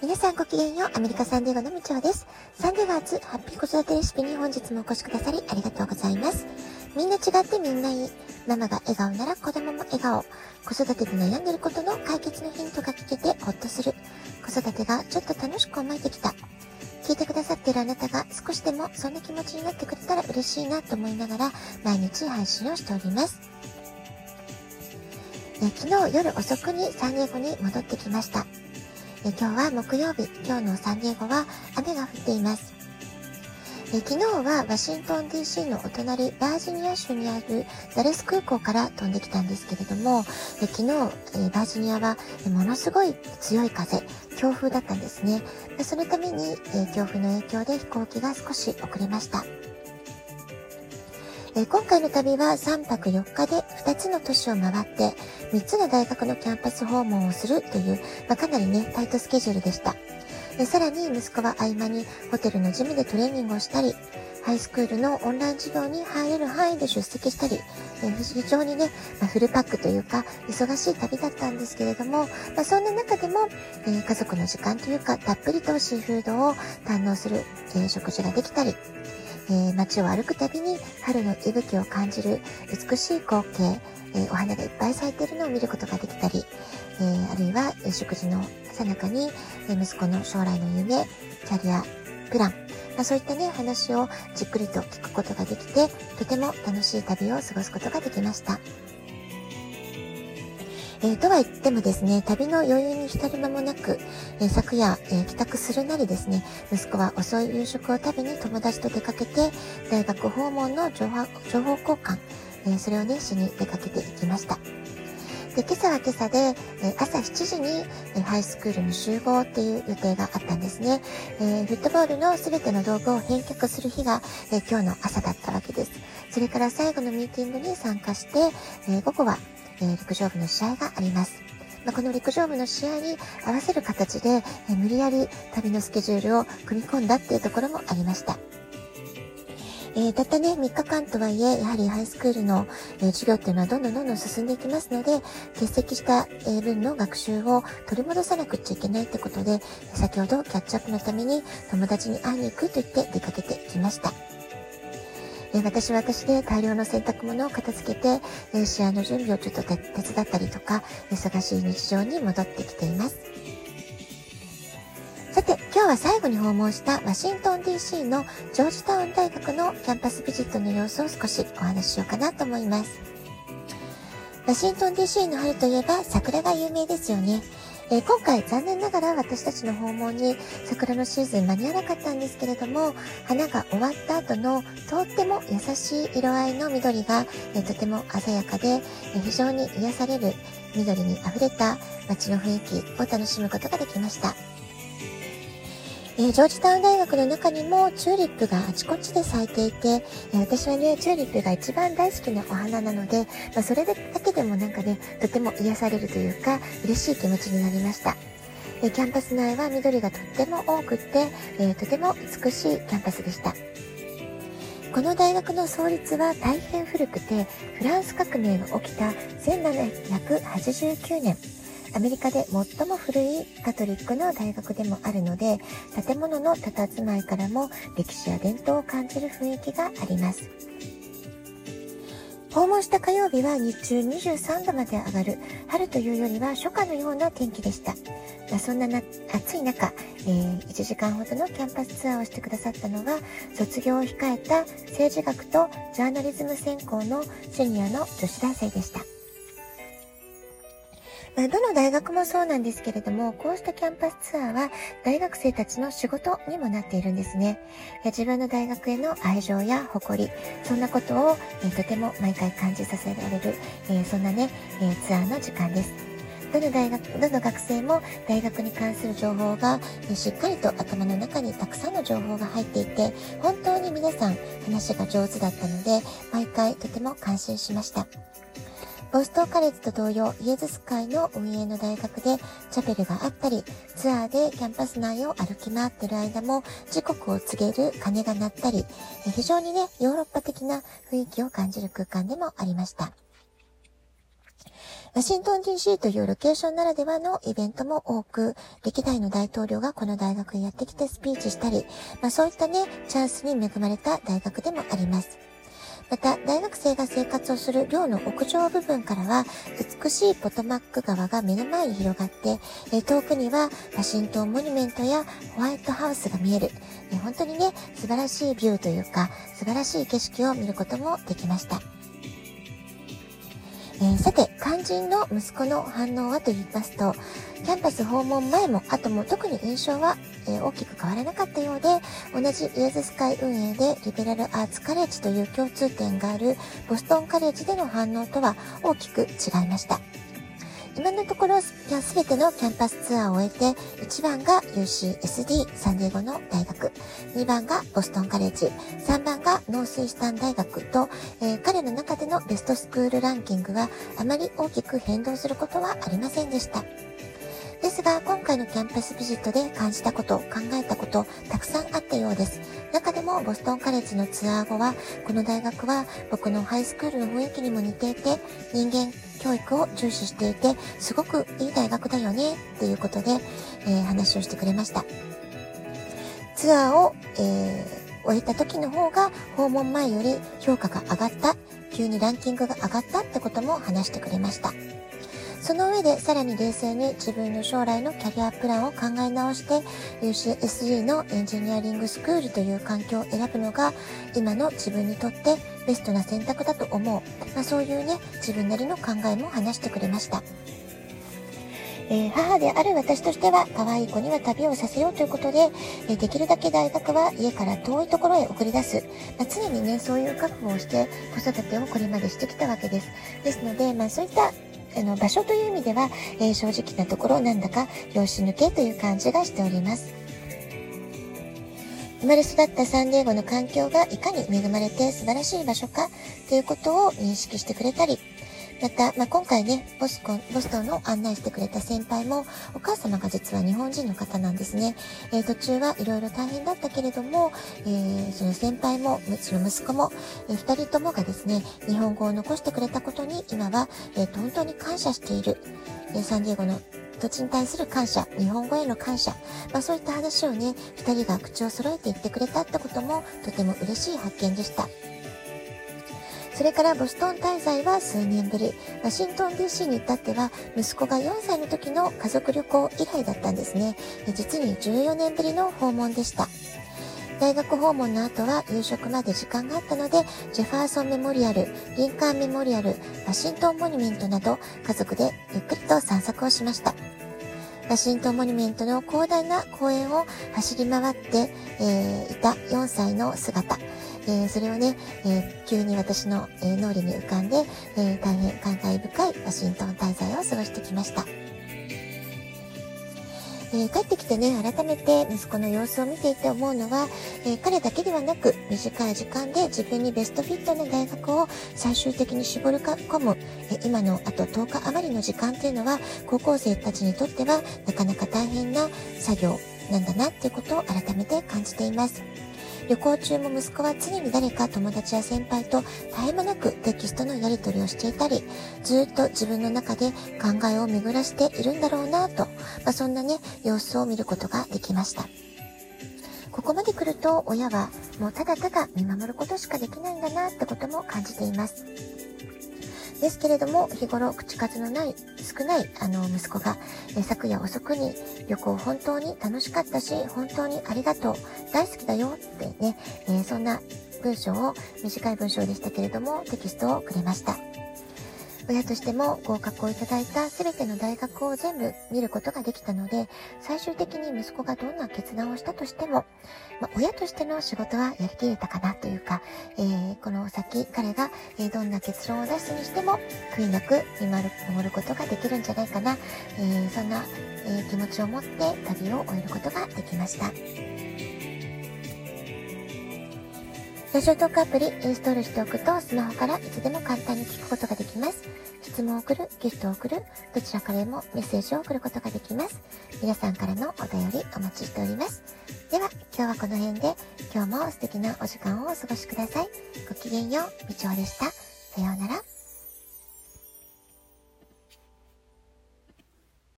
皆さんごきげんよう、アメリカサンデーゴのみちょです。サンデーガーツ、ハッピー子育てレシピに本日もお越しくださりありがとうございます。みんな違ってみんないい。ママが笑顔なら子供も笑顔。子育てで悩んでることの解決のヒントが聞けてほっとする。子育てがちょっと楽しく思えてきた。聞いてくださっているあなたが少しでもそんな気持ちになってくれたら嬉しいなと思いながら毎日配信をしております。昨日夜遅くにサンデーゴに戻ってきました。え今日は木曜日、今日のサンディエゴは雨が降っています。え昨日はワシントン DC のお隣バージニア州にあるダレス空港から飛んできたんですけれども、え昨日、えバージニアはものすごい強い風、強風だったんですね。そのために、え強風の影響で飛行機が少し遅れました。え今回の旅は3泊4日で2つの都市を回って3つの大学のキャンパス訪問をするという、まあ、かなりね、タイトスケジュールでした。えさらに息子は合間にホテルのジムでトレーニングをしたり、ハイスクールのオンライン授業に入れる範囲で出席したり、え非常にね、まあ、フルパックというか、忙しい旅だったんですけれども、まあ、そんな中でも、えー、家族の時間というか、たっぷりとシーフードを堪能する、えー、食事ができたり、えー、街を歩くたびに春の息吹を感じる美しい光景、えー、お花がいっぱい咲いているのを見ることができたり、えー、あるいは、食事のさなかに、え息子の将来の夢、キャリア、プラン、まあ、そういったね、話をじっくりと聞くことができて、とても楽しい旅を過ごすことができました。えー、とは言ってもですね、旅の余裕に浸る間もなく、えー、昨夜、えー、帰宅するなりですね、息子は遅い夕食を食べに友達と出かけて、大学訪問の情報情報交換、えそれをね、しに出かけていきました。で、今朝は今朝で、え朝7時に、えハイスクールに集合っていう予定があったんですね。えフットボールの全ての道具を返却する日が、え今日の朝だったわけです。それから最後のミーティングに参加して、え午後はえ、陸上部の試合があります。まあ、この陸上部の試合に合わせる形で、え、無理やり旅のスケジュールを組み込んだっていうところもありました。えー、たったね、3日間とはいえ、やはりハイスクールの、えー、授業っていうのはどんどんどんどん進んでいきますので、欠席した、えー、分の学習を取り戻さなくちゃいけないってことで、先ほどキャッチアップのために友達に会いに行くと言って出かけてきました。え私は私で大量の洗濯物を片付けて、え試合の準備をちょっと手伝ったりとか、忙しい日常に戻ってきています。さて、今日は最後に訪問したワシントン DC のジョージタウン大学のキャンパスビジットの様子を少しお話ししようかなと思います。ワシントン DC の春といえば桜が有名ですよね。えー、今回残念ながら私たちの訪問に桜のシーズン間に合わなかったんですけれども、花が終わった後のとっても優しい色合いの緑が、えー、とても鮮やかで、えー、非常に癒される緑に溢れた街の雰囲気を楽しむことができました。えー、ジョージタウン大学の中にもチューリップがあちこちで咲いていて、えー、私はね、チューリップが一番大好きなお花なので、まあ、それだけでもなんかね、とても癒されるというか、嬉しい気持ちになりました。えー、キャンパス内は緑がとっても多くって、えとても美しいキャンパスでした。この大学の創立は大変古くて、フランス革命が起きた1789年。アメリカで最も古いカトリックの大学でもあるので、建物の佇まいからも歴史や伝統を感じる雰囲気があります。訪問した火曜日は日中23度まで上がる春というよりは初夏のような天気でした。まあ、そんな暑い中、えー、1時間ほどのキャンパスツアーをしてくださったのは卒業を控えた政治学とジャーナリズム専攻のシニアの女子大生でした。まあ、どの大学もそうなんですけれども、こうしたキャンパスツアーは大学生たちの仕事にもなっているんですね。自分の大学への愛情や誇り、そんなことを、えとても毎回感じさせられる、えそんなね、えツアーの時間です。どの大学、どの学生も大学に関する情報がしっかりと頭の中にたくさんの情報が入っていて、本当に皆さん話が上手だったので、毎回とても感心しました。ボストンカレッジと同様、イエズス会の運営の大学でチャペルがあったり、ツアーでキャンパス内を歩き回ってる間も時刻を告げる鐘が鳴ったり、非常にね、ヨーロッパ的な雰囲気を感じる空間でもありました。ワシントン DC というロケーションならではのイベントも多く、歴代の大統領がこの大学へやってきてスピーチしたり、まあそういったね、チャンスに恵まれた大学でもあります。また、大学生が生活をする寮の屋上部分からは、美しいポトマック川が目の前に広がって、え遠くにはワシントンモニュメントやホワイトハウスが見える、え本当にね、素晴らしいビューというか、素晴らしい景色を見ることもできました。えー、さて、肝心の息子の反応はと言いますと、キャンパス訪問前も後も特に印象は、えー、大きく変わらなかったようで、同じイエズス会運営でリベラルアーツカレッジという共通点があるボストンカレッジでの反応とは大きく違いました。今のところ、すべてのキャンパスツアーを終えて、1番が UCSD サンディエゴの大学、2番がボストンカレッジ、3番がノースイースタン大学と、えー、彼の中でのベストスクールランキングはあまり大きく変動することはありませんでした。ですが、今回のキャンパスビジットで感じたこと、考えたこと、たくさんあったようです。中でも、ボストンカレッジのツアー後は、この大学は僕のハイスクールの雰囲気にも似ていて、人間教育を重視していて、すごくいい大学だよね、っていうことで、えー、話をしてくれました。ツアーを、えー、終えた時の方が訪問前より評価が上がった、急にランキングが上がったってことも話してくれました。その上でさらに冷静に自分の将来のキャリアプランを考え直して UCSG のエンジニアリングスクールという環境を選ぶのが今の自分にとってベストな選択だと思う、まあ、そういうね自分なりの考えも話してくれました。えー、母である私としては可愛い子には旅をさせようということで、えー、できるだけ大学は家から遠いところへ送り出す、まあ、常にねそういう覚悟をして子育てをこれまでしてきたわけです。ですので、まあ、そういったあの、場所という意味では、えー、正直なところなんだか拍子抜けという感じがしております。生まれ育ったサンディエゴの環境がいかに恵まれて素晴らしい場所かということを認識してくれたり、また、まあ、今回ね、ボスコン、ボストンの案内してくれた先輩も、お母様が実は日本人の方なんですね。えー、途中はいろいろ大変だったけれども、えー、その先輩も、その息子も、えー、二人ともがですね、日本語を残してくれたことに、今は、えっ、と、本当に感謝している。えサンディエゴの土地に対する感謝、日本語への感謝、まあそういった話をね、二人が口を揃えて言ってくれたってこともとても嬉しい発見でした。それからボストン滞在は数年ぶり、ワシントン DC に至っては息子が4歳の時の家族旅行以来だったんですね。実に14年ぶりの訪問でした。大学訪問の後は夕食まで時間があったので、ジェファーソンメモリアル、リンカーンメモリアル、ワシントンモニュメントなど家族でゆっくりと散策をしました。ワシントンモニュメントの広大な公園を走り回って、えー、いた4歳の姿。えー、それをね、え、急に私の、え脳裏に浮かんで、え大変感慨深いワシントン滞在を過ごしてきました。えー、帰ってきてね、改めて息子の様子を見ていて思うのは、えー、彼だけではなく、短い時間で自分にベストフィットな大学を最終的に絞り込む、えー、今のあと10日余りの時間っていうのは、高校生たちにとってはなかなか大変な作業なんだなっていうことを改めて感じています。旅行中も息子は常に誰か友達や先輩と絶え間なくテキストのやり取りをしていたり、ずっと自分の中で考えを巡らしているんだろうなと、まあ、そんなね、様子を見ることができました。ここまで来ると親はもうただただ見守ることしかできないんだなってことも感じています。ですけれども、日頃口数のない、少ないあの息子が、え昨夜遅くに旅行本当に楽しかったし、本当にありがとう、大好きだよってね、えー、そんな文章を、短い文章でしたけれども、テキストをくれました。親としても合格をいただいた全ての大学を全部見ることができたので、最終的に息子がどんな決断をしたとしても、まあ、親としての仕事はやりきれたかなというか、えー、この先彼が、えどんな結論を出すにしても、悔いなく見守ることができるんじゃないかな、えー、そんな、え気持ちを持って旅を終えることができました。ラジオトークアプリインストールしておくとスマホからいつでも簡単に聞くことができます。質問を送る、ゲストを送る、どちらからでもメッセージを送ることができます。皆さんからのお便りお待ちしております。では、今日はこの辺で、今日も素敵なお時間をお過ごしください。ごきげんよう、みちょうでした。さようなら。